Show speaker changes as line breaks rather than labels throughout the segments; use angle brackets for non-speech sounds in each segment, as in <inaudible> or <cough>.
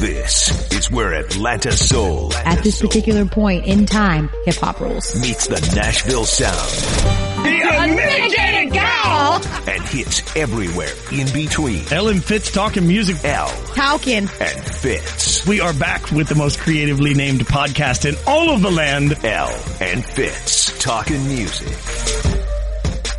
This is where Atlanta Soul
At this particular point in time, hip hop rules.
meets the Nashville sound
The unmitigated gal!
and hits everywhere in between.
Ellen Fitz talking music.
L
Talking.
and Fitz.
We are back with the most creatively named podcast in all of the land.
L and Fitz talking music.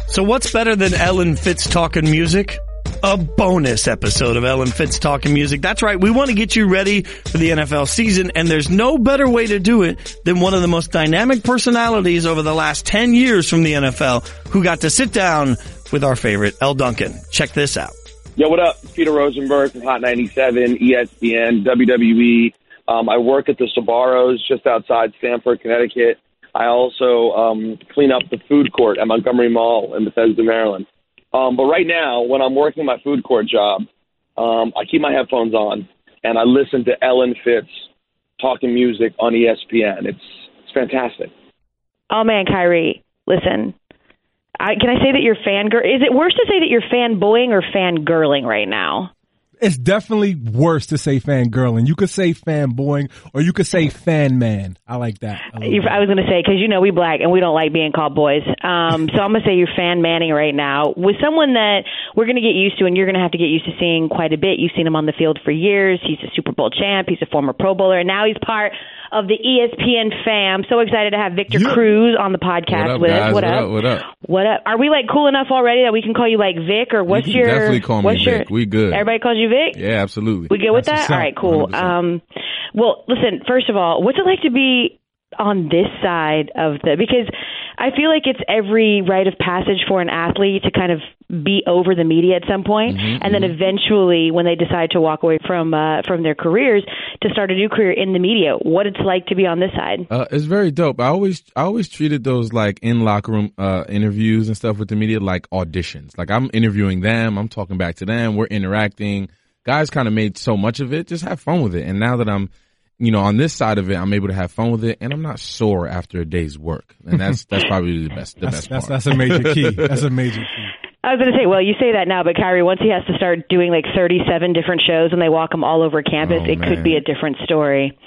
So what's better than Ellen Fitz talking music? A bonus episode of Ellen Fitz talking music. That's right. We want to get you ready for the NFL season and there's no better way to do it than one of the most dynamic personalities over the last 10 years from the NFL who got to sit down with our favorite Elle Duncan. Check this out.
Yo, what up? It's Peter Rosenberg from Hot 97, ESPN, WWE. Um, I work at the Sbarro's just outside Stamford, Connecticut. I also um, clean up the food court at Montgomery Mall in Bethesda, Maryland. Um, but right now, when I'm working my food court job, um, I keep my headphones on and I listen to Ellen Fitz talking music on ESPN. It's it's fantastic.
Oh man, Kyrie, listen. I, can I say that you're fangirl? Is it worse to say that you're fanboying or fangirling right now?
It's definitely worse to say fangirling. You could say fanboying or you could say fan man. I like that. little
I was going to say because you know we black and we don't like being called boys. Um, so I'm going to say you're fan manning right now with someone that we're going to get used to, and you're going to have to get used to seeing quite a bit. You've seen him on the field for years. He's a Super Bowl champ. He's a former Pro Bowler, and now he's part of the ESPN fam. So excited to have Victor Cruz on the podcast
What up,
with us.
What up? What up?
What up? Are we like cool enough already that we can call you like Vic or what's
can
your?
definitely call me
what's your,
Vic. We good.
Everybody calls you Vic.
Yeah, absolutely.
We good with that? All right, cool.
100%.
Um, well, listen. First of all, what's it like to be on this side of the? Because I feel like it's every rite of passage for an athlete to kind of be over the media at some point,
Mm-hmm,
and then eventually, when they decide to walk away from uh, from their careers to start a new career in the media, what it's like to be on this side.
Uh, it's very dope. I always, I always treated those like in locker room uh, interviews and stuff with the media like auditions. Like I'm interviewing them, I'm talking back to them, we're interacting. Guys kind of made so much of it. Just have fun with it. And now that I'm, you know, on this side of it, I'm able to have fun with it, and I'm not sore after a day's work. And that's that's probably the best, the
that's,
best
that's,
part.
that's a major key. <laughs> That's a major key.
I was going to say, well, you say that now, but Kyrie, once he has to start doing like 37 different shows and they walk him all over campus,
Oh,
it could be a different story.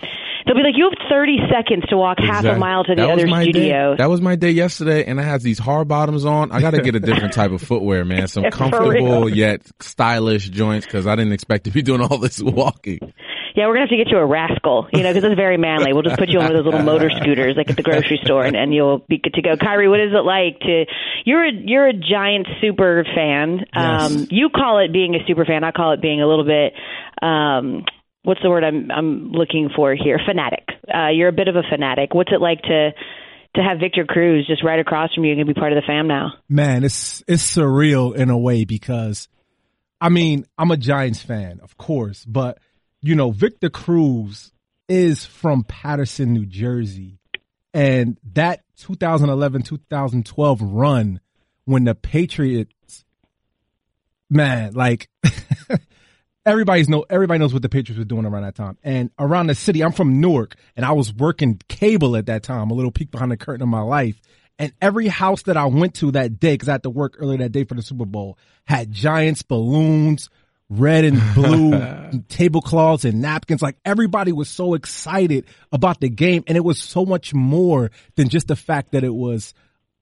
They'll be like, you have 30 seconds to walk half a mile to the
That was
other
my
studio.
Day. That was my day yesterday, and I had these hard bottoms on. I got to get a different type of footwear, man. <laughs> Some comfortable yet stylish joints because I didn't expect to be doing all this walking.
Yeah, we're gonna have to get you a rascal, you know, because it's very manly. We'll just put you on one of those little motor <laughs> scooters, like at the grocery store, and, and you'll be good to go. Kyrie, what is it like to? You're a you're a giant super fan. Um,
Yes.
you call it being a super fan. I call it being a little bit. Um, what's the word I'm I'm looking for here? Fanatic. Uh, you're a bit of a fanatic. What's it like to? To have Victor Cruz just right across from you and be part of the fam now.
Man, it's it's surreal in a way because I mean, I'm a Giants fan, of course, but you know, Victor Cruz is from Paterson, New Jersey. And that 2011-2012 run when the Patriots man, like <laughs> everybody's know everybody knows what the Patriots were doing around that time. And around the city, I'm from Newark and I was working cable at that time, a little peek behind the curtain of my life. And every house that I went to that day, cause I had to work earlier that day for the Super Bowl, had Giants balloons, red and blue <laughs> tablecloths and napkins. Like everybody was so excited about the game. And it was so much more than just the fact that it was,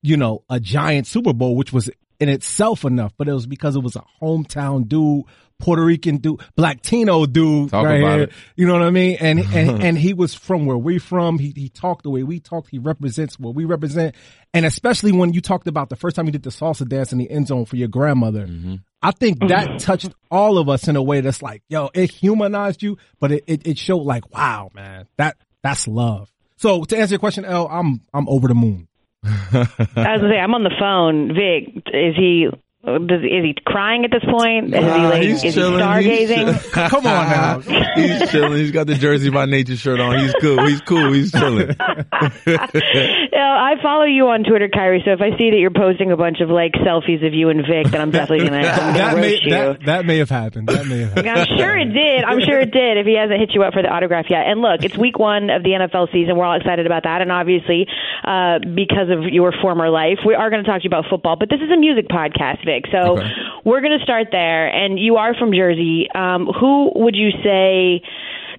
you know, a giant Super Bowl, which was in itself enough, but it was because it was a hometown dude, Puerto Rican dude, Black Latino dude,
Talk
right
about
here.
it.
You know what I mean? And and <laughs> and he was from where we from. He he talked the way we talk. He represents what we represent. And especially when you talked about the first time you did the salsa dance in the end zone for your grandmother, mm-hmm. I think mm-hmm. that touched all of us in a way that's like, yo, it humanized you, but it, it, it showed like, wow, man, that that's love. So to answer your question, L, I'm I'm over the moon. <laughs>
I was gonna say, I'm on the phone. Vic, is he? Does, is he crying at this point? Is he
Nah,
like?
he's
Is he
chilling. He's
stargazing?
chill- <laughs>
Come on now. <laughs>
he's chilling. He's got the Jersey by Nature shirt on. He's cool. He's cool. He's chilling. <laughs>
Yeah, I follow you on Twitter, Kyrie. So if I see that you're posting a bunch of like selfies of you and Vic, then I'm definitely gonna, I'm
that
gonna
may
roast you.
that, that may have happened. That may have happened.
I'm sure it did. I'm sure it did. If he hasn't hit you up for the autograph yet, and look, it's week one of the NFL season. We're all excited about that, and obviously, uh, because of your former life, we are going to talk to you about football. But this is a music podcast, Vic. So
Okay.
we're going to start there. And you are from Jersey. Um, who would you say?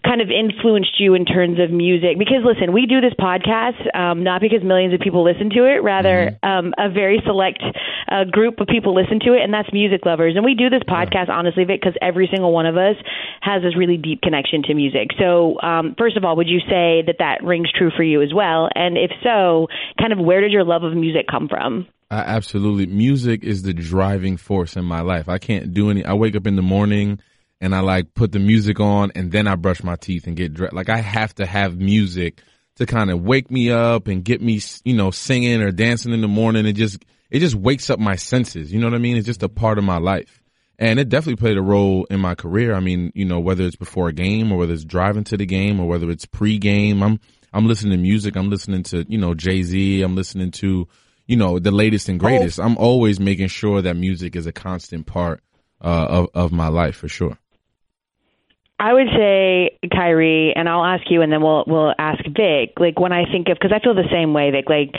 kind of influenced you in terms of music? Because listen, we do this podcast um, not because millions of people listen to it, rather um, a very select uh, group of people listen to it, and that's music lovers. And we do this podcast honestly, Vic, because every single one of us has this really deep connection to music. So, um, first of all, would you say that that rings true for you as well? And if so, kind of where did your love of music come from?
I, absolutely. Music is the driving force in my life. I can't do any. I wake up in the morning and I like put the music on and then I brush my teeth and get dressed. Like I have to have music to kind of wake me up and get me, you know, singing or dancing in the morning. It just, it just wakes up my senses. You know what I mean? It's just a part of my life. And it definitely played a role in my career. I mean, you know, whether it's before a game or whether it's driving to the game or whether it's pre-game, I'm, I'm listening to music. I'm listening to, you know, Jay-Z. I'm listening to, you know, the latest and greatest. I'm always making sure that music is a constant part, uh, of, of my life for sure.
I would say Kyrie, and I'll ask you, and then we'll we'll ask Vic. Like when I think of, because I feel the same way, Vic. Like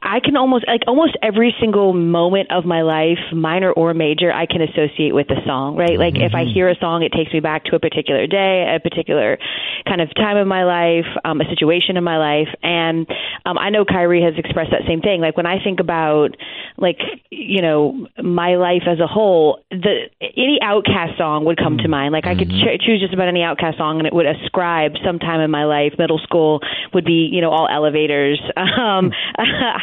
I can almost like almost every single moment of my life, minor or major, I can associate with the song, right? Like if I hear a song, it takes me back to a particular day, a particular kind of time of my life, um, a situation in my life, and um, I know Kyrie has expressed that same thing. Like when I think about like you know my life as a whole, the any OutKast song would come to mind. Like I could ch- choose just about any OutKast song, and it would ascribe some time in my life. Middle school would be you know all elevators. <laughs> Um, <laughs>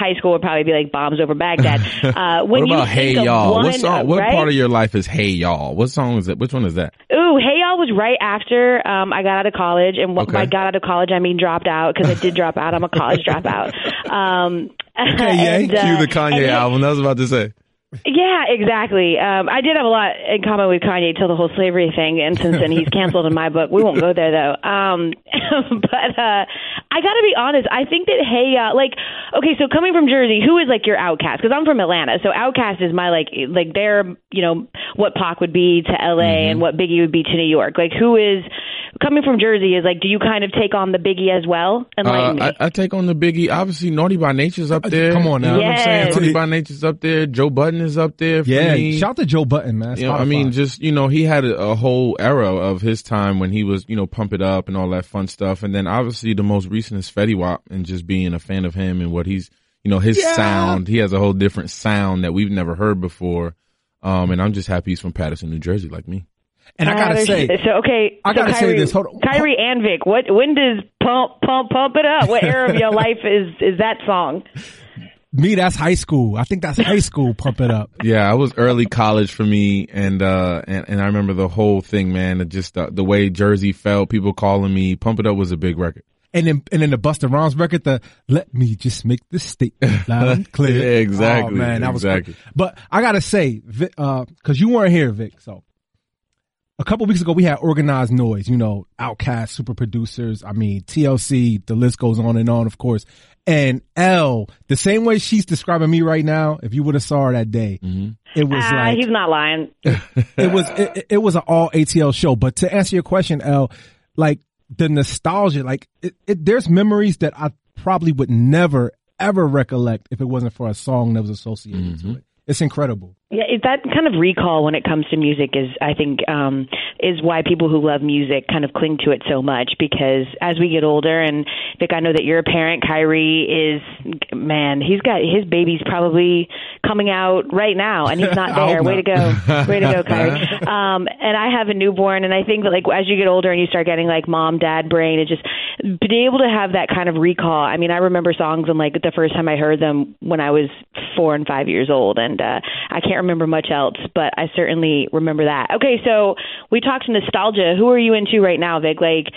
high school would probably be like bombs over Baghdad. <laughs> Uh, when
what about
you
Hey Ya?
One,
what song, what
right?
part of your life is Hey Ya? What song is it? Which one is that?
Ooh, Hey Ya was right after um, I got out of college, and
Okay.
by I got out of college, I mean dropped out because I did <laughs> drop out. I'm a college dropout. Um, <laughs> and, uh,
Cue the Kanye album. I was about to say.
Yeah, exactly. Um, I did have a lot in common with Kanye till the whole slavery thing, and since then he's canceled in my book. We won't go there though. Um, but uh, I got to be honest. I think that hey, uh, like, okay, so coming from Jersey, who is like your OutKast? Because I'm from Atlanta, so OutKast is my like, like they're you know what Pac would be to L.A. and what Biggie would be to New York. Like, who is coming from Jersey is like, do you kind of take on the Biggie as well? Enlighten
Uh. I, I take on the Biggie. Obviously, Naughty by Nature's up there.
come on now.
You know what I'm saying? Naughty by Nature's up there. Joe Budden is up there for
Yeah,
me.
shout out to Joe Budden, man.
You know, I mean, just you know, he had a, a whole era of his time when he was, you know, pump it up and all that fun stuff. And then obviously the most recent is Fetty Wap, and just being a fan of him and what he's, you know, his
Yeah.
sound. He has a whole different sound that we've never heard before. Um, and I'm just happy he's from Paterson, New Jersey, like me.
And I gotta
Uh,
say,
so okay.
I
so
gotta say this. Hold on.
Kyrie and Vic. What when does pump pump pump it up? What era of your <laughs> life is is that song?
me, that's high school. I think that's high school. Pump it up.
Yeah, I was early college for me, and uh, and, and I remember the whole thing, man. Just uh, the way Jersey felt, people calling me, "Pump It Up" was a big record.
And then, and then the Busta Rhymes record, the "Let Me Just Make This Statement Loud and Clear."
Yeah, <laughs> exactly,
Oh man, that was
exactly.
great. But I gotta say, Vic, uh, cause you weren't here, Vic. So a couple weeks ago, we had Organized Noize. You know, OutKast, super producers. I mean, TLC. The list goes on and on, of course. And L, the same way she's describing me right now. If you would have saw her that day,
Mm-hmm.
it was
Ah,
like
he's not lying. <laughs> <laughs>
it was it, it was an all ATL show. But to answer your question, L, like the nostalgia, like it, it, there's memories that I probably would never ever recollect if it wasn't for a song that was associated to it. It's incredible.
Yeah, that kind of recall when it comes to music is, I think, um, is why people who love music kind of cling to it so much. Because as we get older, and Vic, I know that you're a parent. Kyrie is, man, he's got his baby's probably coming out right now, and he's not <laughs> there. Way to go, way to go, <laughs> Kyrie. Um, and I have a newborn, and I think that like as you get older and you start getting like mom, dad brain, it just be able to have that kind of recall. I mean, I remember songs and like the first time I heard them when I was four and five years old, and uh, I can't remember much else, but I certainly remember that. Okay, so we talked nostalgia. Who are you into right now, Vic? Like.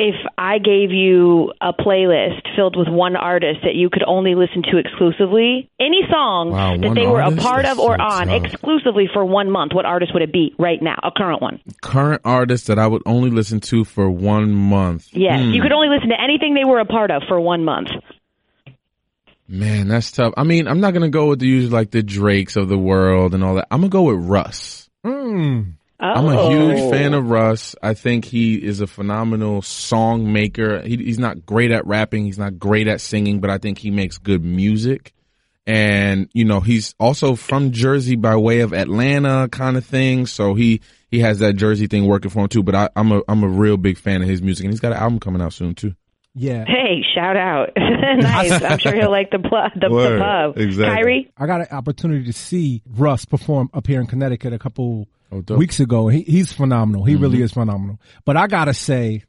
If I gave you a playlist filled with one artist that you could only listen to exclusively, any song
Wow,
that they were a part
That's
of or
so
on
tough.
exclusively for one month, what artist would it be right now? A current one.
Current artist that I would only listen to for one month.
Yes,
Hmm.
you could only listen to anything they were a part of for one month.
Man, that's tough. I mean, I'm not gonna go with the usual like the Drakes of the world and all that. I'm gonna go with Russ.
Mm.
Oh.
I'm a huge fan of Russ. I think he is a phenomenal song maker. He, he's not great at rapping. He's not great at singing, but I think he makes good music. and you know he's also from Jersey by way of Atlanta kind of thing. So he he has that Jersey thing working for him too. But I, I'm a I'm a real big fan of his music, and he's got an album coming out soon too.
Yeah.
Hey, shout out! <laughs> nice. I'm sure he'll like the pl- the, the pub.
Exactly.
Kyrie.
I got an opportunity to see Russ perform up here in Connecticut a couple
Oh,
weeks ago. He, he's phenomenal. He really mm-hmm. is phenomenal. But I gotta say,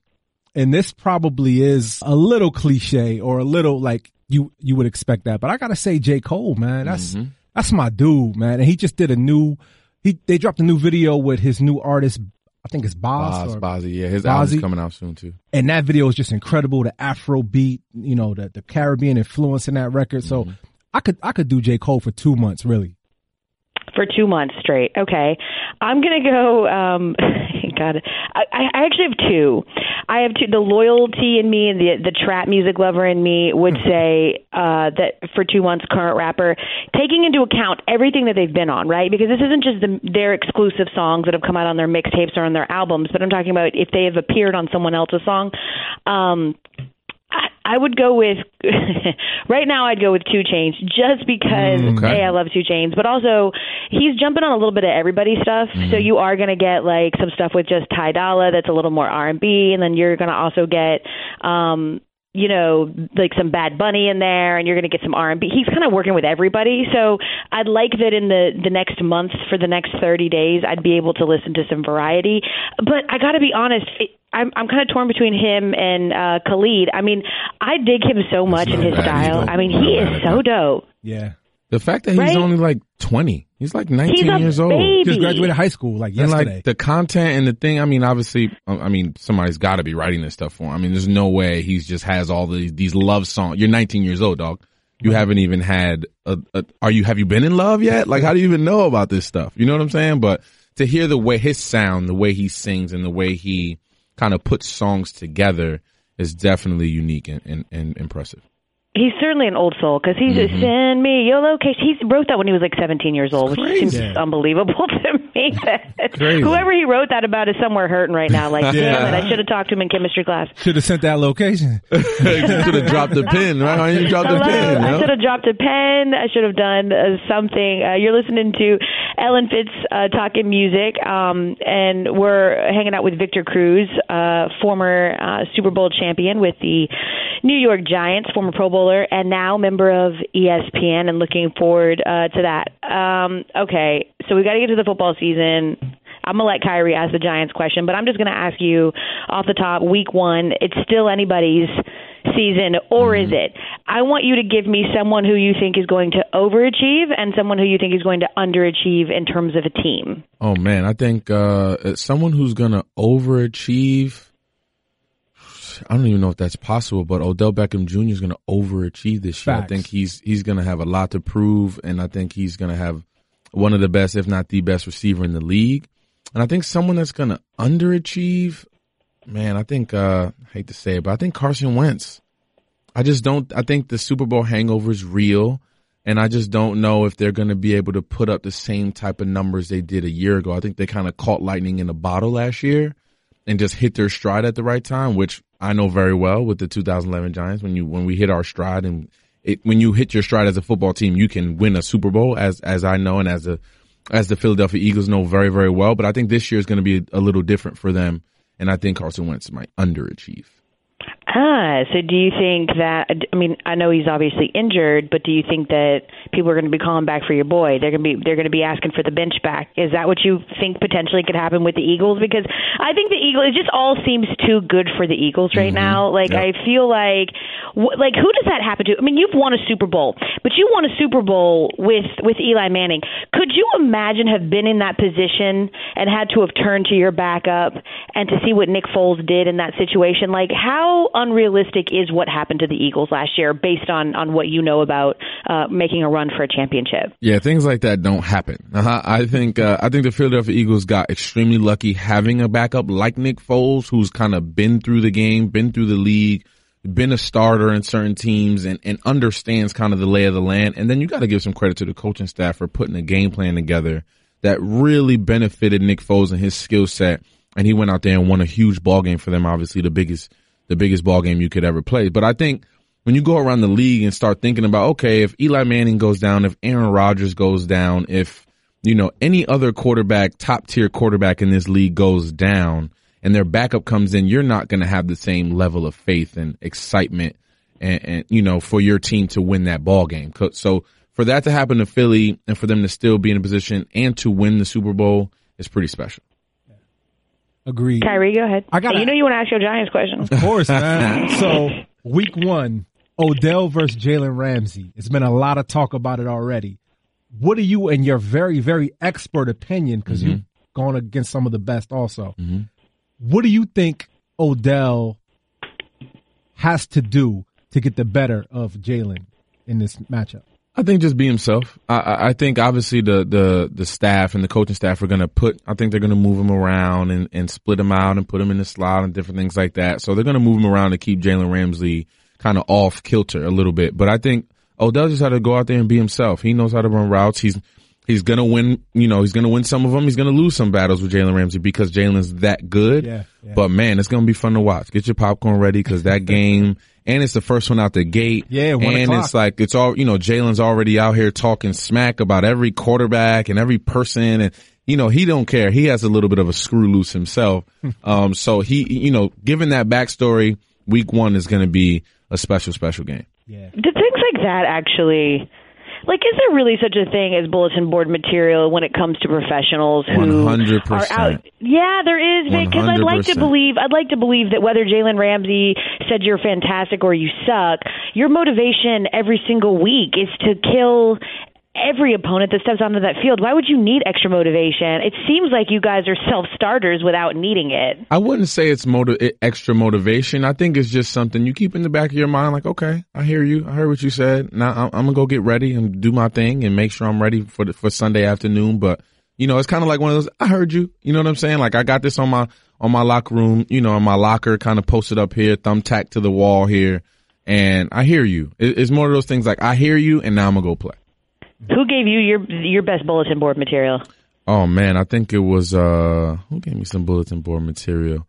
and this probably is a little cliche or a little like you you would expect that, but I gotta say J Cole, man, that's mm-hmm. that's my dude, man. And he just did a new. He they dropped a new video with his new artist. I think it's Bas.
Boz,
or-
Bozzy, yeah, his album's coming out soon too.
and that video is just incredible. The Afro beat, you know, the the Caribbean influence in that record. So mm-hmm. I could I could do J Cole for two months, really.
For two months straight. Okay, I'm gonna go. Um, <laughs> God, I, I actually have two. I have two. The loyalty in me and the the trap music lover in me would say uh, that for two months, current rapper, taking into account everything that they've been on, right? Because this isn't just the, their exclusive songs that have come out on their mixtapes or on their albums, but I'm talking about if they have appeared on someone else's song. Um, I, would go with <laughs> right now. I'd go with 2 Chainz just because
Okay.
a I love 2 Chainz, but also he's jumping on a little bit of everybody's stuff. So you are going to get like some stuff with just Ty Dolla that's a little more R and B, and then you're going to also get. um you know, like some Bad Bunny in there, and you're going to get some R and B. He's kind of working with everybody, so I'd like that in the the next month for the next 30 days, I'd be able to listen to some variety. But I got to be honest, it, I'm I'm kind of torn between him and uh Khalid. I mean, I dig him so much in his
bad
style. I mean, he is so dope.
Yeah.
The fact that he's
Right?
only like 20, he's like 19
He's a
years old.
baby.
Just graduated high school like
And
yesterday.
like the content and the thing, I mean, obviously, I I mean, somebody's got to be writing this stuff for him. I mean, there's no way he's just has all these these love songs. You're 19 years old, dog. You haven't even had a, a. Are you? Have you been in love yet? Like, how do you even know about this stuff? You know what I'm saying? But to hear the way his sound, the way he sings, and the way he kind of puts songs together is definitely unique and, and, and impressive.
He's certainly an old soul because he's
Mm-hmm.
a send me your location. He wrote that when he was like 17 years old, which seems
crazy.
unbelievable <laughs> to me. That whoever he wrote that about is somewhere hurting right now. Like, <laughs>
Yeah.
damn it, I should have talked to him in chemistry class.
Should have sent that location. <laughs>
should have dropped the pin, right? Why didn't you drop the
Hello.
pin?
I should have dropped a pen. I should have done uh, something. Uh, you're listening to Ellen Fitz uh, talking music, um, and we're hanging out with Victor Cruz, uh, former uh, Super Bowl champion with the New York Giants, former Pro And now member of ESPN, and looking forward uh, to that. Um, okay, so we got to get to the football season. I'm gonna let Kyrie ask the Giants question, but I'm just gonna ask you off the top. Week one, it's still anybody's season, or is it? I want you to give me someone who you think is going to overachieve and someone who you think is going to underachieve in terms of a team.
Oh man, I think uh someone who's gonna overachieve. I don't even know if that's possible, but Odell Beckham Jr. is gonna overachieve this year. I think he's he's gonna have a lot to prove, and I think he's gonna have one of the best, if not the best, receiver in the league. And I think someone that's gonna underachieve, man. I think uh I hate to say it, but I think Carson Wentz. I just don't. I think the Super Bowl hangover is real. And I just don't know if they're going to be able to put up the same type of numbers they did a year ago. I think they kind of caught lightning in a bottle last year and just hit their stride at the right time, which I know very well with the 2011 Giants. When you when we hit our stride and it, when you hit your stride as a football team, you can win a Super Bowl, as as I know and as a as the Philadelphia Eagles know very very well. But I think this year is going to be a, a little different for them, and I think Carson Wentz might underachieve.
So do you think that? I mean, I know he's obviously injured, but do you think that people are going to be calling back for your boy? They're going to be they're going to be asking for the bench back. Is that what you think potentially could happen with the Eagles? Because I think the Eagles. It just all seems too good for the Eagles right mm-hmm. now. Like
Yep.
I feel like, wh- like who does that happen to? I mean, you've won a Super Bowl, but you won a Super Bowl with with Eli Manning. Could you imagine have been in that position and had to have turned to your backup and to see what Nick Foles did in that situation? Like how unrealistic is what happened to the Eagles last year based on on what you know about uh, making a run for a championship?
Yeah, things like that don't happen. Uh-huh. I think uh, I think the Philadelphia Eagles got extremely lucky having a backup like Nick Foles, who's kind of been through the game, been through the league, been a starter in certain teams, and and understands kind of the lay of the land. And then you got to give some credit to the coaching staff for putting a game plan together that really benefited Nick Foles and his skill set. And he went out there and won a huge ball game for them. Obviously, the biggest the biggest ball game you could ever play. But I think when you go around the league and start thinking about, okay, if Eli Manning goes down, if Aaron Rodgers goes down, if, you know, any other quarterback, top tier quarterback in this league goes down and their backup comes in, you're not going to have the same level of faith and excitement and, and, you know, for your team to win that ball game. So for that to happen to Philly and for them to still be in a position and to win the Super Bowl is pretty special.
Agreed.
Kyrie, go ahead.
I got.
You know you want to ask your Giants question.
Of course, man. <laughs> so week one, Odell versus Jalen Ramsey. It's been a lot of talk about it already. What are you, in your very, very expert opinion, because
Mm-hmm.
you've gone against some of the best also, what do you think Odell has to do to get the better of Jalen in this matchup?
I think just be himself. I- I, think obviously the, the, the staff and the coaching staff are going to put, I think they're going to move him around and, and split him out and put him in the slot and different things like that. So they're going to move him around to keep Jalen Ramsey kind of off kilter a little bit. But I think Odell just had to go out there and be himself. He knows how to run routes. He's, he's going to win, you know, he's going to win some of them. He's going to lose some battles with Jalen Ramsey because Jalen's that good.
Yeah, yeah.
But man, it's going to be fun to watch. Get your popcorn ready because that <laughs> game, and it's the first one out the gate.
Yeah, one
and
o'clock.
it's like it's all you know. Jalen's already out here talking smack about every quarterback and every person, and you know he don't care. He has a little bit of a screw loose himself. <laughs> um, so he, you know, given that backstory, week one is going to be a special, special game.
Yeah.
Do things like that actually like is there really such a thing as bulletin board material when it comes to professionals who
100%.
are out yeah there is because i'd like to believe i'd like to believe that whether jalen ramsey said you're fantastic or you suck your motivation every single week is to kill every opponent that steps onto that field why would you need extra motivation it seems like you guys are self starters without needing it
I wouldn't say it's motiv- extra motivation. I think it's just something you keep in the back of your mind. Like, okay, I hear you. I heard what you said. Now I'm, I'm gonna go get ready and do my thing and make sure I'm ready for the, for Sunday afternoon. But you know, it's kind of like one of those. I heard you. You know what I'm saying? Like I got this on my on my locker room. You know, on my locker, kind of posted up here, thumbtacked to the wall here, and I hear you. It, it's more of those things like I hear you, and now I'm gonna go play.
Who gave you your your best bulletin board material
Oh man, I think it was uh who gave me some bulletin board material.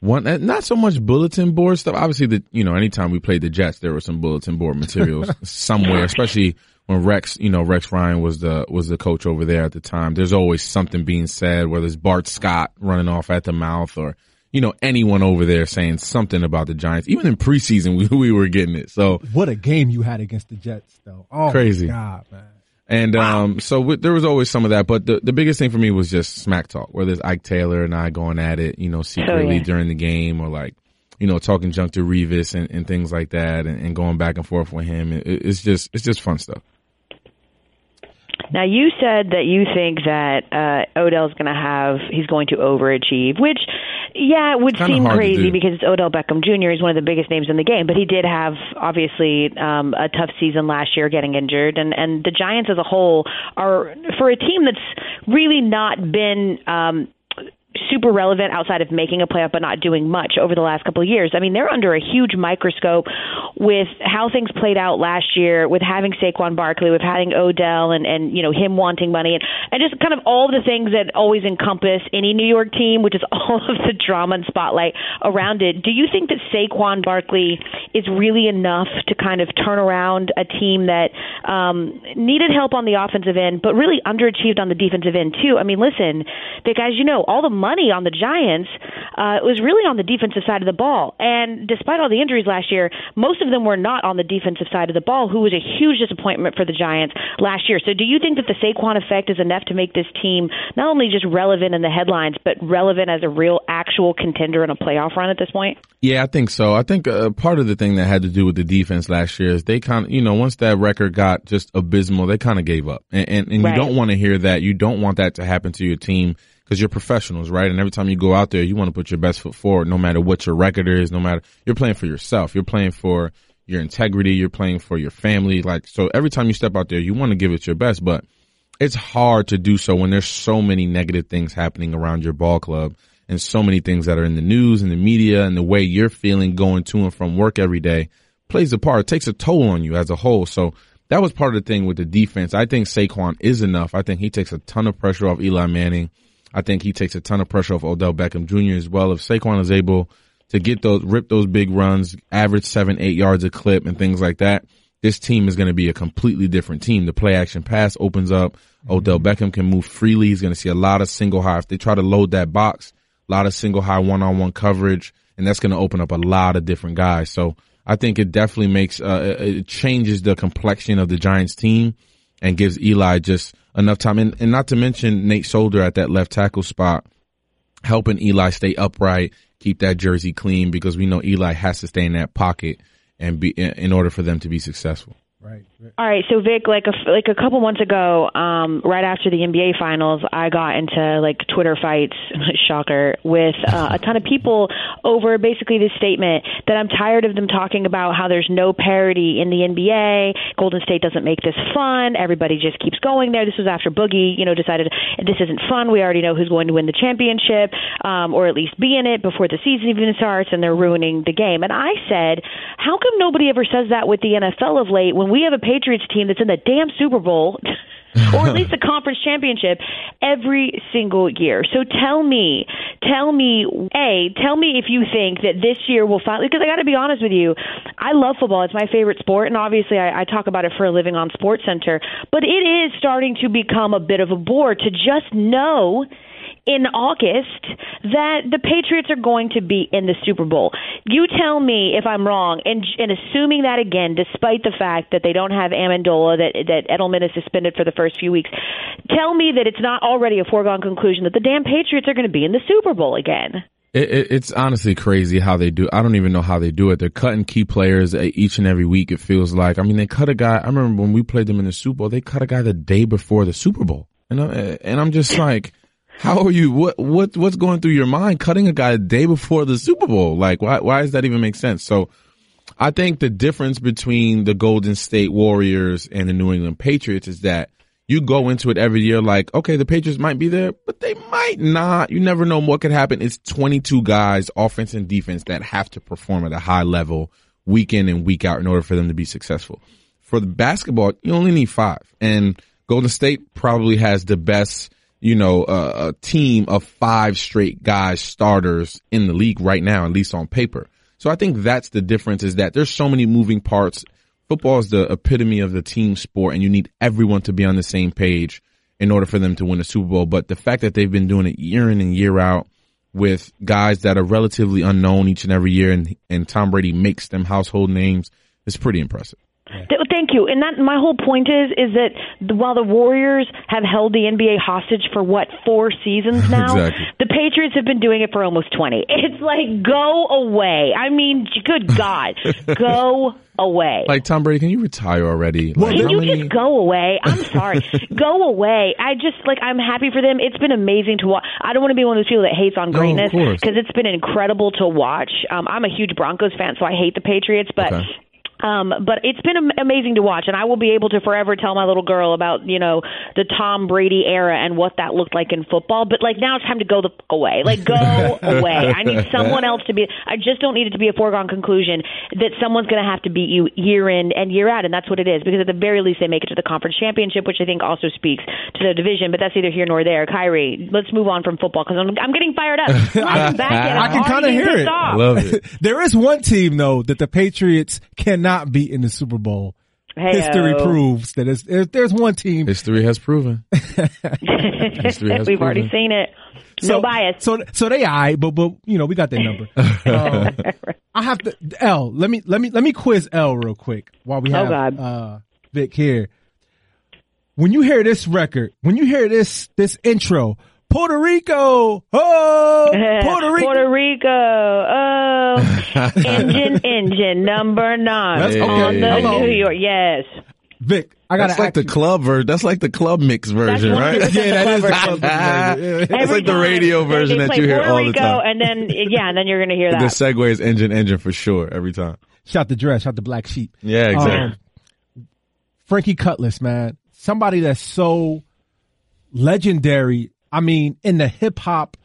One, eh, not so much bulletin board stuff. Obviously, the you know, anytime we played the Jets, there was some bulletin board materials <laughs> somewhere, especially when Rex, you know, Rex Ryan was the was the coach over there at the time. There's always something being said, whether it's Bart Scott running off at the mouth or you know anyone over there saying something about the Giants. Even in preseason, <laughs> we we were getting it. So
What a game you had against the Jets, though. Oh,
Crazy.
My God, man.
And um, so w- there was always some of that, but the, the biggest thing for me was just smack talk, whether it's Ike Taylor and I going at it, you know, secretly
yeah.
during the game, or like, you know, talking junk to Revis and, and things like that, and, and going back and forth with him. It, it's just it's just fun stuff.
Now you said that you think that uh, Odell's going to have he's going to overachieve, which yeah, it would seem crazy because Odell Beckham Jr. He's one of the biggest names in the game, but he did have obviously um, a tough season last year, getting injured, and and the Giants as a whole are for a team that's really not been. Um, super relevant outside of making a playoff but not doing much over the last couple of years. I mean, they're under a huge microscope with how things played out last year, with having Saquon Barkley, with having Odell and, and you know, him wanting money and, and just kind of all the things that always encompass any New York team, which is <laughs> all of the drama and spotlight around it. Do you think that Saquon Barkley is really enough to kind of turn around a team that um, needed help on the offensive end, but really underachieved on the defensive end too? I mean, listen, the guys, you know, all the money on the Giants uh, it was really on the defensive side of the ball, and despite all the injuries last year, most of them were not on the defensive side of the ball, who was a huge disappointment for the Giants last year. So, do you think that the Saquon effect is enough to make this team not only just relevant in the headlines, but relevant as a real, actual contender in a playoff run at this point?
Yeah, I think so. I think uh, part of the thing that had to do with the defense last year is they kind of, you know, once that record got just abysmal, they kind of gave up. And, and, and
Right.
you don't want to hear that. You don't want that to happen to your team because you're professionals, right? And every time you go out there, you want to put your best foot forward, no matter what your record is, no matter, you're playing for yourself. You're playing for your integrity. You're playing for your family. Like, so every time you step out there, you want to give it your best, but it's hard to do so when there's so many negative things happening around your ball club and so many things that are in the news and the media and the way you're feeling going to and from work every day plays a part. It takes a toll on you as a whole. So that was part of the thing with the defense. I think Saquon is enough. I think he takes a ton of pressure off Eli Manning. I think he takes a ton of pressure off Odell Beckham Jr. as well. If Saquon is able to get those, rip those big runs, average seven, eight yards a clip and things like that, this team is going to be a completely different team. The play action pass opens up. Odell Beckham can move freely. He's going to see a lot of single high. If they try to load that box, a lot of single high one on one coverage, and that's going to open up a lot of different guys. So I think it definitely makes, uh, it changes the complexion of the Giants team and gives Eli just enough time. And, and not to mention Nate Solder at that left tackle spot, helping Eli stay upright, keep that jersey clean because we know Eli has to stay in that pocket and be in order for them to be successful.
Right.
All right, so Vic, like a like a couple months ago, um, right after the NBA finals, I got into like Twitter fights, <laughs> shocker, with uh, a ton of people over basically this statement that I'm tired of them talking about how there's no parity in the NBA. Golden State doesn't make this fun. Everybody just keeps going there. This was after Boogie, you know, decided this isn't fun. We already know who's going to win the championship, um, or at least be in it before the season even starts, and they're ruining the game. And I said, how come nobody ever says that with the NFL of late when we have a Patriots team that's in the damn Super Bowl? <laughs> or at least the conference championship every single year. So tell me, tell me, A, tell me if you think that this year will finally, because I got to be honest with you, I love football. It's my favorite sport, and obviously I, I talk about it for a living on Sports Center, but it is starting to become a bit of a bore to just know in August that the Patriots are going to be in the Super Bowl. You tell me if I'm wrong, and, assuming that again, despite the fact that they don't have Amendola, that that Edelman is suspended for the first few weeks, tell me that it's not already a foregone conclusion that the damn Patriots are going to be in the Super Bowl again.
It, it, it's honestly crazy how they do. I don't even know how they do it. They're cutting key players uh, each and every week. It feels like. I mean, they cut a guy. I remember when we played them in the Super Bowl. They cut a guy the day before the Super Bowl, and I, and I'm just like. How are you? What what what's going through your mind? Cutting a guy a day before the Super Bowl? Like, why why does that even make sense? So, I think the difference between the Golden State Warriors and the New England Patriots is that you go into it every year like, okay, the Patriots might be there, but they might not. You never know what could happen. It's 22 guys, offense and defense, that have to perform at a high level week in and week out in order for them to be successful. For the basketball, you only need five. And Golden State probably has the best you know, a, a team of five straight guys starters in the league right now, at least on paper. So I think that's the difference is that there's so many moving parts. Football is the epitome of the team sport and you need everyone to be on the same page in order for them to win a Super Bowl. But the fact that they've been doing it year in and year out with guys that are relatively unknown each and every year and, and Tom Brady makes them household names is pretty impressive.
Thank you. And that my whole point is is that while the Warriors have held the NBA hostage for what four seasons <laughs> now,
exactly.
the Patriots have been doing it for almost twenty. <laughs> It's like go away. I mean, good <laughs> God, go away.
Like Tom Brady, can you retire already?
Like, can you
many...
just go away? I'm sorry, go away. I just like I'm happy for them. It's been amazing to watch. I don't want to be one of those people that hates on greatness because
no,
it's been incredible to watch. Um, I'm a huge Broncos fan, so I hate the Patriots, but.
Okay.
Um, but it's been am- amazing to watch, and I will be able to forever tell my little girl about you know the Tom Brady era and what that looked like in football. But like now, it's time to go the fuck away. Like go <laughs> away. I need someone else to be. I just don't need it to be a foregone conclusion that someone's going to have to beat you year in and year out, and that's what it is. Because at the very least, they make it to the conference championship, which I think also speaks to the division. But that's neither here nor there. Kyrie, let's move on from football because I'm, I'm getting fired up. I'm back <laughs> in.
I can kind of hear it.
I love it. <laughs>
there is one team though that the Patriots cannot beat in the Super Bowl.
Hey-o.
History proves that it's, if there's one team.
History has proven. <laughs> History has
We've already seen it.
So,
no bias.
So, so they I, but but you know we got that number. <laughs> Um, I have to L. Let me let me let me quiz L real quick while we
Oh,
have
God.
uh Vic here. When you hear this record, when you hear this this intro, Puerto Rico, oh, <laughs> Puerto Rico.
Puerto Rico. Oh, engine, engine number nine
That's- okay,
on the
hello.
New York. Yes.
Vic, I gotta
That's like the
you-
club version. That's like the club mix version,
what
right?
it is.
Yeah, that is the
Clever.
club. <laughs>
That's like the radio version that you hear
Puerto
all the
Rico,
time.
and then yeah, and then you're gonna hear <laughs>
The
that.
segue is engine, engine for sure every time.
Shout the dress, shout the black sheep.
Yeah, exactly.
Um, Frankie Cutlass, man, somebody that's so legendary. I mean, in the hip hop,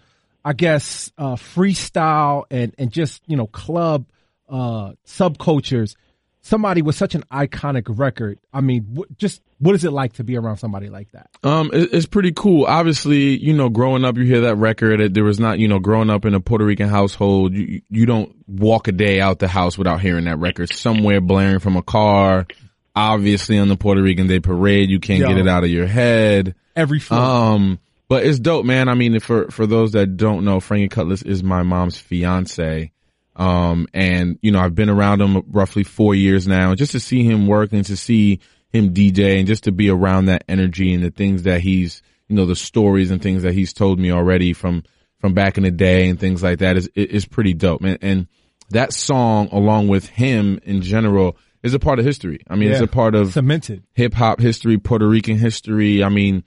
I guess, uh, freestyle and, and just, you know, club, uh, subcultures. somebody with such an iconic record. I mean, what, just what is it like to be around somebody like that?
Um, it, it's pretty cool. Obviously, you know, growing up, you hear that record. It, there was not, you know, growing up in a Puerto Rican household, you, you don't walk a day out the house without hearing that record somewhere blaring from a car. Obviously, on the Puerto Rican Day Parade, you can't
Yo.
get it out of your head.
Every.
Um, but it's dope, man. I mean, for for those that don't know, Frankie Cutlass is my mom's fiance. Um, and you know, I've been around him roughly four years now, just to see him work and to see him DJ and just to be around that energy and the things that he's, you know, the stories and things that he's told me already from from back in the day and things like that is is pretty dope, man. And that song, along with him in general, is a part of history. I mean, it's a part of
cemented.
hip hop history, Puerto Rican history. I mean,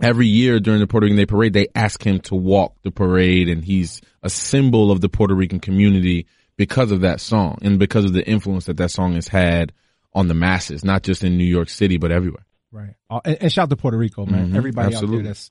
every year during the Puerto Rican Day Parade, they ask him to walk the parade and he's a symbol of the Puerto Rican community because of that song and because of the influence that that song has had on the masses, not just in New York City, but everywhere.
Right. Uh, and, and shout to Puerto Rico, man.
Mhm,
Everybody out there that's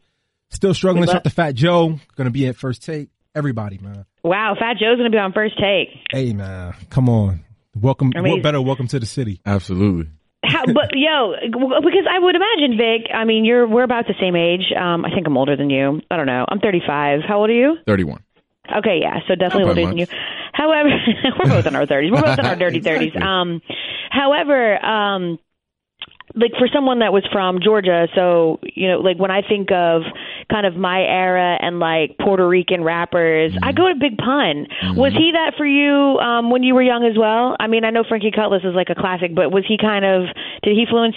still struggling.
We love-
Shout to Fat Joe, going to be at first take. Everybody, man.
Wow, Fat Joe's going to be on first take.
Hey, man. Come on. Welcome.
I mean-
what better welcome to the city?
Absolutely.
How, but yo, because I would imagine Vic. I mean, you're we're about the same age. Um, I think I'm older than you. I don't know. I'm 35. How old are you?
31.
Okay, yeah, so definitely older than you. However, <laughs> we're both in our 30s. We're both in our dirty <laughs> 30s. Um, however, um, like for someone that was from Georgia, so you know, like when I think of kind of my era and like Puerto Rican rappers, I go to Big Pun. Was he that for you um, when you were young as well? I mean, I know Frankie Cutlass is like a classic, but was he kind of did he influence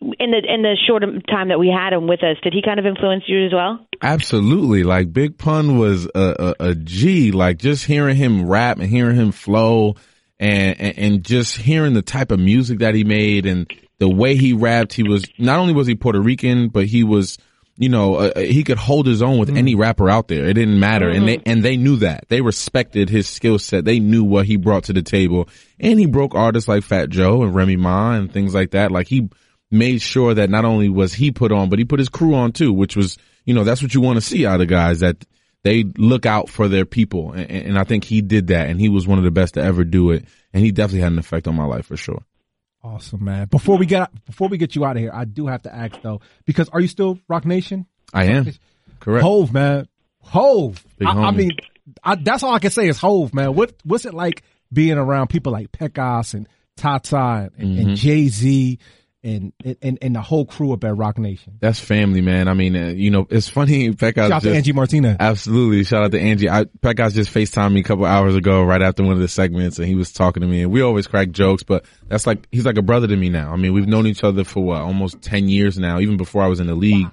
in the in the short time that we had him with us? Did he kind of influence you as well?
Absolutely. Like Big Pun was a, a, a G. Like just hearing him rap and hearing him flow and, and, and just hearing the type of music that he made and the way he rapped, he was, not only was he Puerto Rican, but he was, you know, uh, uh he could hold his own with mm-hmm. any rapper out there. It didn't matter. And they, mm-hmm. and they knew that. They respected his skill set. They knew what he brought to the table. And he broke artists like Fat Joe and Remy Ma and things like that. Like he made sure that not only was he put on, but he put his crew on too, which was, you know, that's what you want to see out of guys that they look out for their people. And, and I think he did that and he was one of the best to ever do it. And he definitely had an effect on my life for sure.
Awesome, man. Before we get before we get you out of here, I do have to ask though, because are you still Roc Nation?
I am. Correct.
Hove, man. Hove. I, I mean, I, that's all I can say is Hove, man. What what's it like being around people like Pecos and Tata and,
Mm-hmm.
and Jay Z and, and and the whole crew up at Roc Nation?
That's family, man. I mean, uh, you know, it's funny. <laughs> Pekka
Shout out to Angie Martinez.
Absolutely. Shout out to Angie. I, Pekka just FaceTimed me a couple hours ago right after one of the segments and he was talking to me and we always crack jokes, but that's like, he's like a brother to me now. I mean, we've known each other for what, almost 10 years now, even before I was in the league.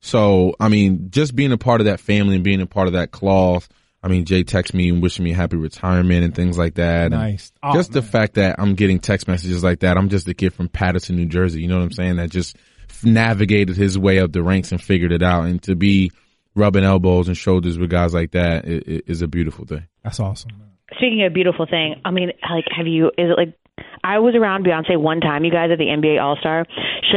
So, I mean, just being a part of that family and being a part of that cloth. I mean, Jay texted me and wishing me happy retirement and things like that. And
Nice. Oh,
just the fact that I'm getting text messages like that. I'm just a kid from Paterson, New Jersey. You know what I'm saying? That just navigated his way up the ranks and figured it out. And to be rubbing elbows and shoulders with guys like that i- i- a beautiful thing.
That's awesome. Man.
Speaking of beautiful thing, I mean, like, have you? Is it like? I was around Beyonce one time, you guys, at the NBA All Star.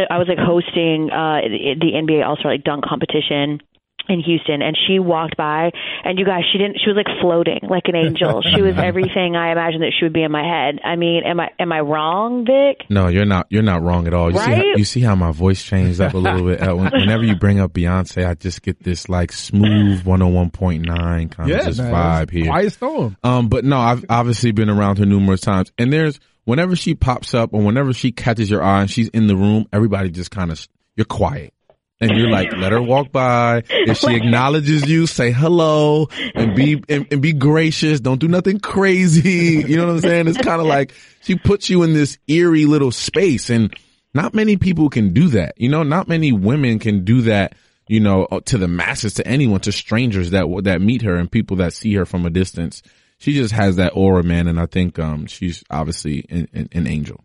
I was like hosting uh the the NBA All Star like dunk competition in Houston, and she walked by, and you guys, she didn't. She was like floating like an angel. she was <laughs> everything I imagined that she would be in my head. I mean, am I am I wrong, Vic?
No, you're not. You're not wrong at all. You see, how, you see how my voice changed up a little bit. Uh, Whenever you bring up Beyonce, I just get this like smooth 101.9 kind
Yeah,
of just
man.
vibe
It's
here.
Quiet storm.
Um, but no, I've obviously been around her numerous times. And there's, whenever she pops up or whenever she catches your eye and she's in the room, everybody just kind of, you're quiet. And you're like, let her walk by. If she <laughs> acknowledges you, say hello and be, and, and be gracious. Don't do nothing crazy. <laughs> You know what I'm saying? It's kind of like she puts you in this eerie little space and not many people can do that. You know, not many women can do that, you know, uh, to the masses, to anyone, to strangers that, that meet her and people that see her from a distance. She just has that aura, man. And I think, um, she's obviously an, an, an angel.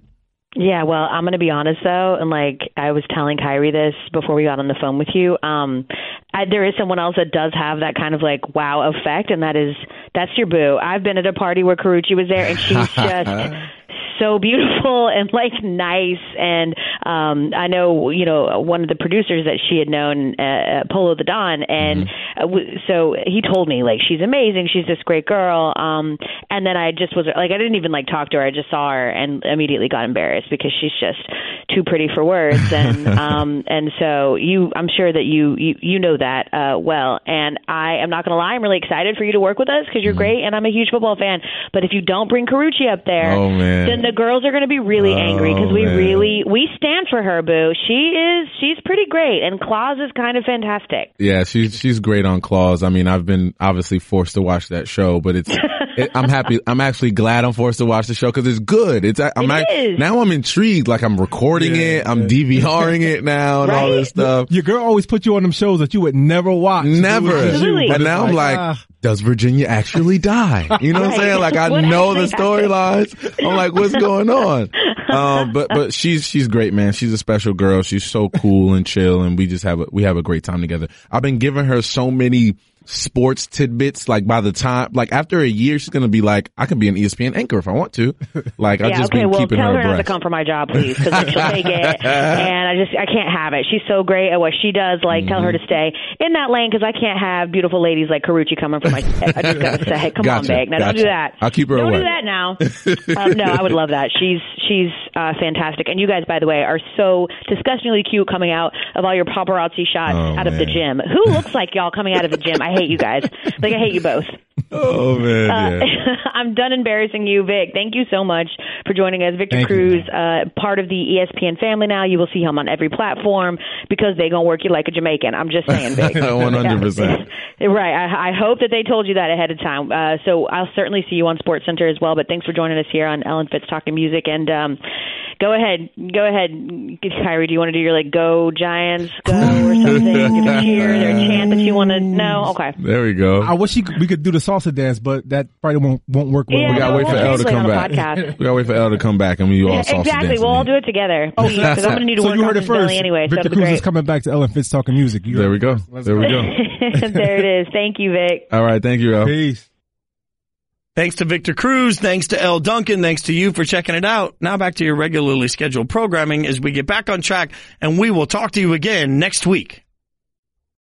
Yeah, well, I'm going to be honest though, and like I was telling Kyrie this before we got on the phone with you. Um, I, there is someone else that does have that kind of like wow effect, and that is that's your boo. I've been at a party where Karrueche was there, and she's <laughs> just so beautiful <laughs> and like nice. And um, I know, you know, one of the producers that she had known, uh, Polo the Don, and
Mm-hmm.
uh, w- so he told me like she's amazing, she's this great girl. Um, and then I just was like, I didn't even like talk to her. I just saw her and immediately got embarrassed because she's just too pretty for words. And <laughs> um, and so you, I'm sure that you you you know that uh, well. And I am not going to lie, I'm really excited for you to work with us because you're great, and I'm a huge football fan. But if you don't bring Karrueche up there,
Oh, man.
Then the girls are going to be really angry because
Oh,
we
man.
really we stand for her, boo. She is she's pretty great, and Claws is kind of fantastic.
Yeah, she's she's great on Claws. I mean, I've been obviously forced to watch that show, but it's <laughs> it, I'm happy. I'm actually glad I'm forced to watch the show because it's good. It's I'm
It
act-
is.
now I'm intrigued. Like I'm recording it, I'm DVRing it now, and all this stuff.
Your girl always put you on them shows that you would never watch.
Never.
It was just
Absolutely.
you,
But
it's
now I'm like,
ah.
does Virginia actually die? You know what I'm <laughs> saying? Like I
What
know the storylines. I'm like, what's going on? <laughs> Um, but but she's she's great, man. She's a special girl. She's so cool and chill, and we just have a we have a great time together. I've been giving her so many sports tidbits. Like by the time, like after a year, she's gonna be like, I can be an ESPN anchor if I want to. <laughs> Like I
yeah,
just
okay.
been
Well,
keeping
tell
her
her not to come for my job, please, because then she'll take it, <laughs> and I just I can't have it. She's so great at what she does. Like, tell her
Mm-hmm.
to stay in that lane because I can't have beautiful ladies like Karrueche coming for my. I just gotta <laughs> say, come
Gotcha,
on, Big. Now don't do that.
I'll keep her
don't
away.
do that now. um, no, I would love that. She's she's uh, fantastic, and you guys, by the way, are so disgustingly cute coming out of all your paparazzi shots
Oh,
out of the gym. Who looks like y'all coming out of the gym? I hate you guys. Like I hate you both. <laughs>
Oh man,
Uh,
yeah. <laughs>
I'm done embarrassing you, Vic. Thank you so much for joining us. Victor
Thank
Cruz, uh, part of the ESPN family now. You will see him on every platform because they gonna work you like a Jamaican. I'm just saying, Vic. <laughs>
100%.
right. I, I hope that they told you that ahead of time. Uh, so I'll certainly see you on SportsCenter as well. But thanks for joining us here on Ellen Fitz Talking Music. And um, go ahead, go ahead, Kyrie. Do you want to do your like "Go Giants, Go" or something? Give a cheer, or a chant that you want to? No. Okay.
There we go.
I wish he could, we could do the salsa dance, but that probably won't won't work. well
Yeah,
we gotta
no,
wait for
we'll
Elle to come back.
podcast. <laughs>
We gotta wait for Elle to come back, and we all salsa dance.
exactly.
dance
We'll all do it together. <laughs> Please, because I'm going to need to
so
work
you
on
heard it first.
anyway.
Victor
so
Cruz
it'll
is coming back to Ellen Fitz talking music. You
There we go.
Let's
There we go. <laughs>
there it is. Thank you, Vic.
All right, thank you, Elle.
Peace.
Thanks to Victor Cruz. Thanks to Elle Duncan. Thanks to you for checking it out. Now back to your regularly scheduled programming as we get back on track and we will talk to you again next week.